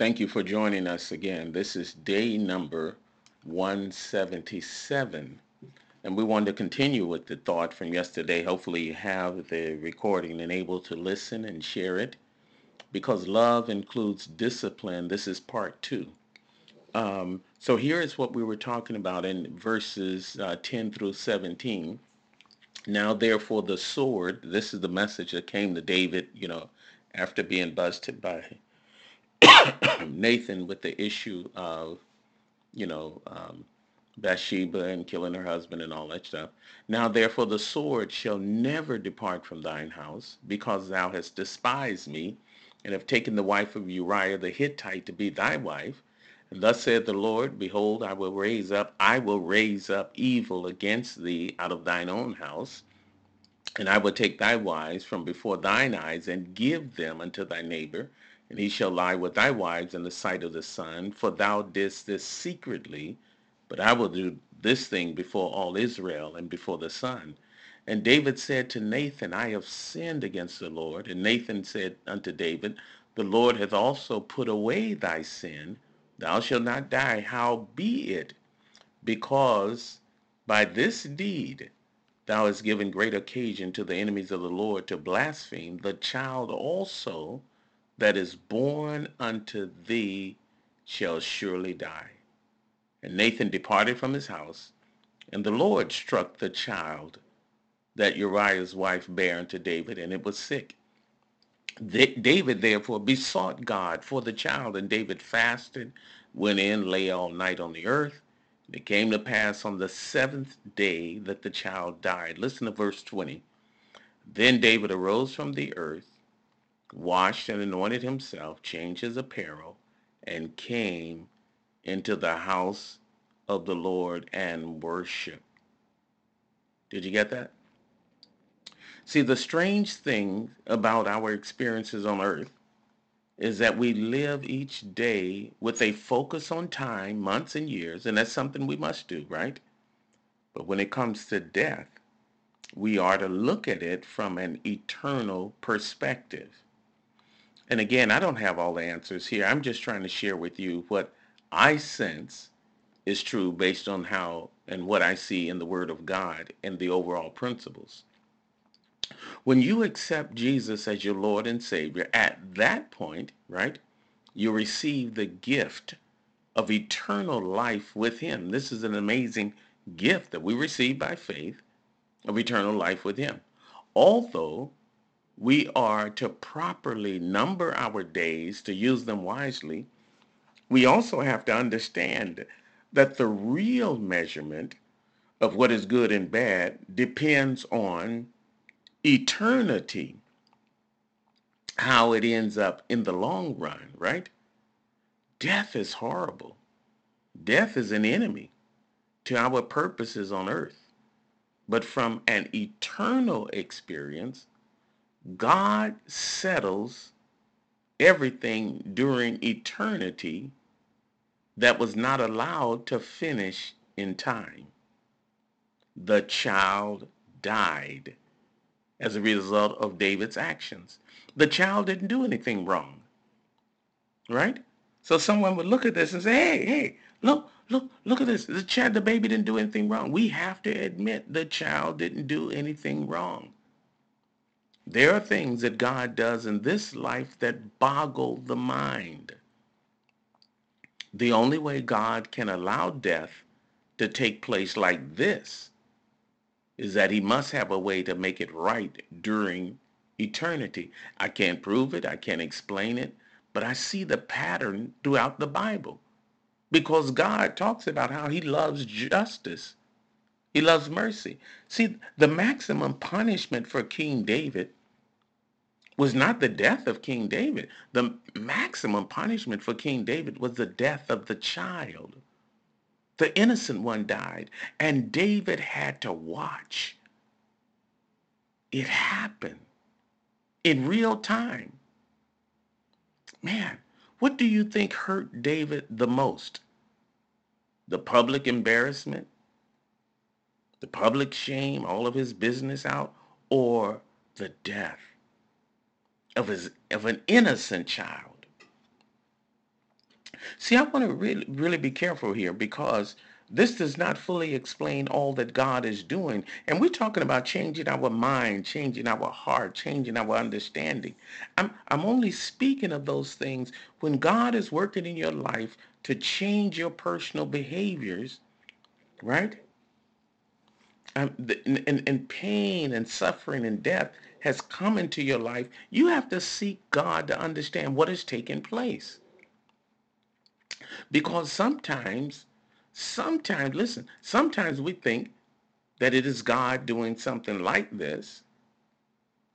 Thank you for joining us again. This is day number 177. And we want to continue with the thought from yesterday. Hopefully you have the recording and able to listen and share it. Because love includes discipline, this is part two. Um, so here is what we were talking about in verses uh, 10 through 17. Now therefore the sword, this is the message that came to David, you know, after being busted by Nathan with the issue of, you know, um, Bathsheba and killing her husband and all that stuff. Now therefore the sword shall never depart from thine house, because thou hast despised me, and have taken the wife of Uriah the Hittite to be thy wife. And thus saith the Lord, Behold, I will raise up, I will raise up evil against thee out of thine own house, and I will take thy wives from before thine eyes, and give them unto thy neighbor, and he shall lie with thy wives in the sight of the sun, for thou didst this secretly, but I will do this thing before all Israel and before the sun. And David said to Nathan, I have sinned against the Lord. And Nathan said unto David, The Lord hath also put away thy sin. Thou shalt not die. How be it? Because by this deed thou hast given great occasion to the enemies of the Lord to blaspheme, the child also that is born unto thee shall surely die. And Nathan departed from his house, and the Lord struck the child that Uriah's wife bare unto David, and it was sick. David therefore besought God for the child, and David fasted, went in, lay all night on the earth. And it came to pass on the seventh day that the child died. Listen to verse 20. Then David arose from the earth washed and anointed himself, changed his apparel, and came into the house of the Lord and worshiped. Did you get that? See, the strange thing about our experiences on earth is that we live each day with a focus on time, months and years, and that's something we must do, right? But when it comes to death, we are to look at it from an eternal perspective. And again, I don't have all the answers here. I'm just trying to share with you what I sense is true based on how and what I see in the Word of God and the overall principles. When you accept Jesus as your Lord and Savior, at that point, right, you receive the gift of eternal life with Him. This is an amazing gift that we receive by faith of eternal life with Him. Although we are to properly number our days to use them wisely, we also have to understand that the real measurement of what is good and bad depends on eternity, how it ends up in the long run, right? Death is horrible. Death is an enemy to our purposes on earth. But from an eternal experience, God settles everything during eternity that was not allowed to finish in time. The child died as a result of David's actions. The child didn't do anything wrong. Right? So someone would look at this and say, hey, hey, look, look, look at this. The child, the baby didn't do anything wrong. We have to admit the child didn't do anything wrong. There are things that God does in this life that boggle the mind. The only way God can allow death to take place like this is that he must have a way to make it right during eternity. I can't prove it, I can't explain it, but I see the pattern throughout the Bible because God talks about how he loves justice. He loves mercy. See, the maximum punishment for King David was not the death of King David. The maximum punishment for King David was the death of the child. The innocent one died, and David had to watch it happen in real time. Man, what do you think hurt David the most? The public embarrassment, the public shame, all of his business out, or the death? Of, his, of an innocent child. See, I want to really, really be careful here because this does not fully explain all that God is doing. And we're talking about changing our mind, changing our heart, changing our understanding. I'm, I'm only speaking of those things when God is working in your life to change your personal behaviors, right? Um, and, and pain and suffering and death has come into your life. You have to seek God to understand what is taking place. Because sometimes Sometimes, listen, sometimes we think that it is God doing something like this.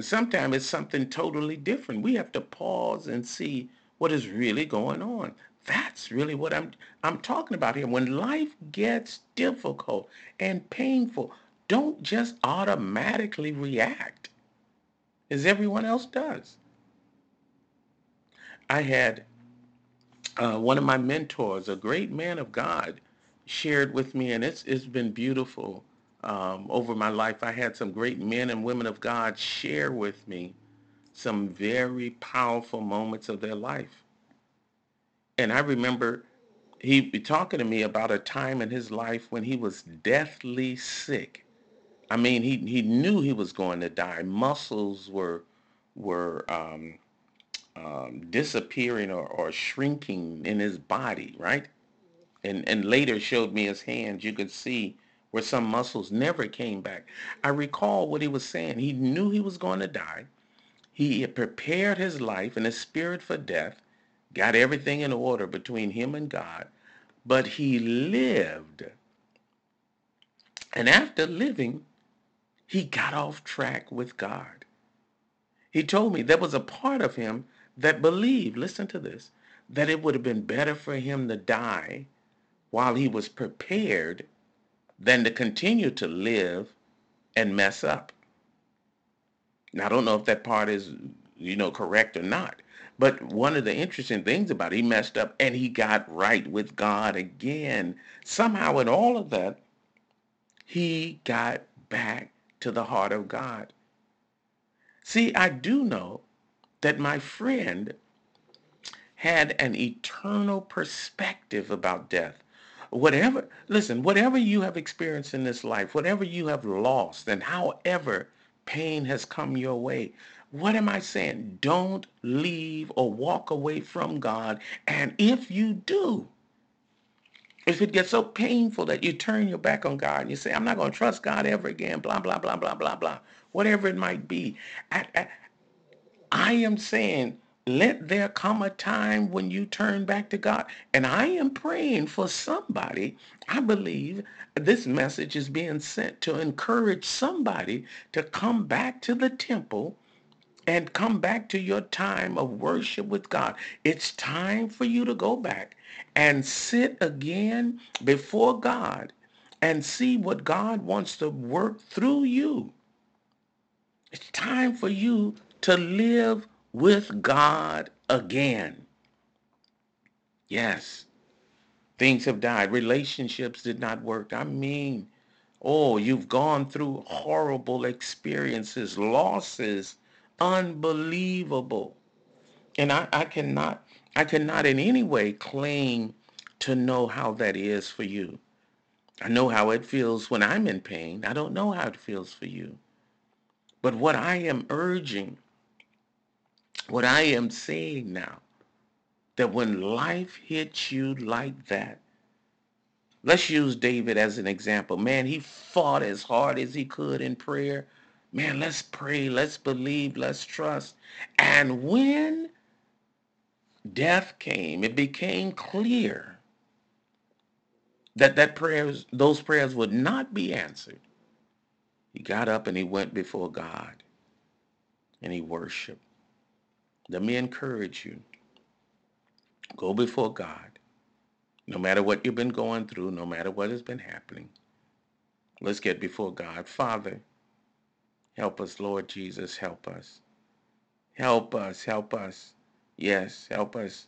Sometimes it's something totally different. We have to pause and see what is really going on. That's really what I'm I'm talking about here. When life gets difficult and painful, don't just automatically react as everyone else does. I had uh, one of my mentors, a great man of God, shared with me, and it's it's been beautiful. Um, over my life, I had some great men and women of God share with me some very powerful moments of their life. And I remember he be talking to me about a time in his life when he was deathly sick. I mean, he he knew he was going to die. Muscles were were um, um, disappearing or, or shrinking in his body, right? and, and later showed me his hands, you could see where some muscles never came back. I recall what he was saying. He knew he was going to die. He had prepared his life and his spirit for death, got everything in order between him and God, but he lived. And after living, he got off track with God. He told me there was a part of him that believed, listen to this, that it would have been better for him to die while he was prepared than to continue to live and mess up. Now, I don't know if that part is, you know, correct or not. But one of the interesting things about it, he messed up and he got right with God again. Somehow in all of that, he got back to the heart of God. See, I do know that my friend had an eternal perspective about death whatever, listen, whatever you have experienced in this life, whatever you have lost, and however pain has come your way, what am I saying? Don't leave or walk away from God. And if you do, if it gets so painful that you turn your back on God and you say, I'm not going to trust God ever again, blah, blah, blah, blah, blah, blah, whatever it might be, I, I, I am saying let there come a time when you turn back to God. And I am praying for somebody. I believe this message is being sent to encourage somebody to come back to the temple and come back to your time of worship with God. It's time for you to go back and sit again before God and see what God wants to work through you. It's time for you to live with God again. Yes, things have died. Relationships did not work. I mean, oh, you've gone through horrible experiences, losses, unbelievable. And I, I cannot, I cannot in any way claim to know how that is for you. I know how it feels when I'm in pain. I don't know how it feels for you. But what I am urging what I am saying now, that when life hits you like that, let's use David as an example. Man, he fought as hard as he could in prayer. Man, let's pray, let's believe, let's trust. And when death came, it became clear that that prayers, those prayers would not be answered. He got up and he went before God and he worshiped. Let me encourage you. Go before God. No matter what you've been going through, no matter what has been happening, let's get before God. Father, help us, Lord Jesus, help us. Help us, help us. Yes, help us.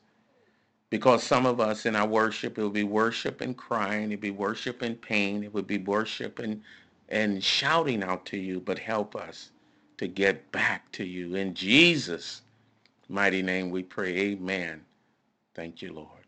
Because some of us in our worship, it will be worship and crying, it will be worship and pain, it will be worship and, and shouting out to you, but help us to get back to you. In Jesus' mighty name we pray. Amen. Thank you, Lord.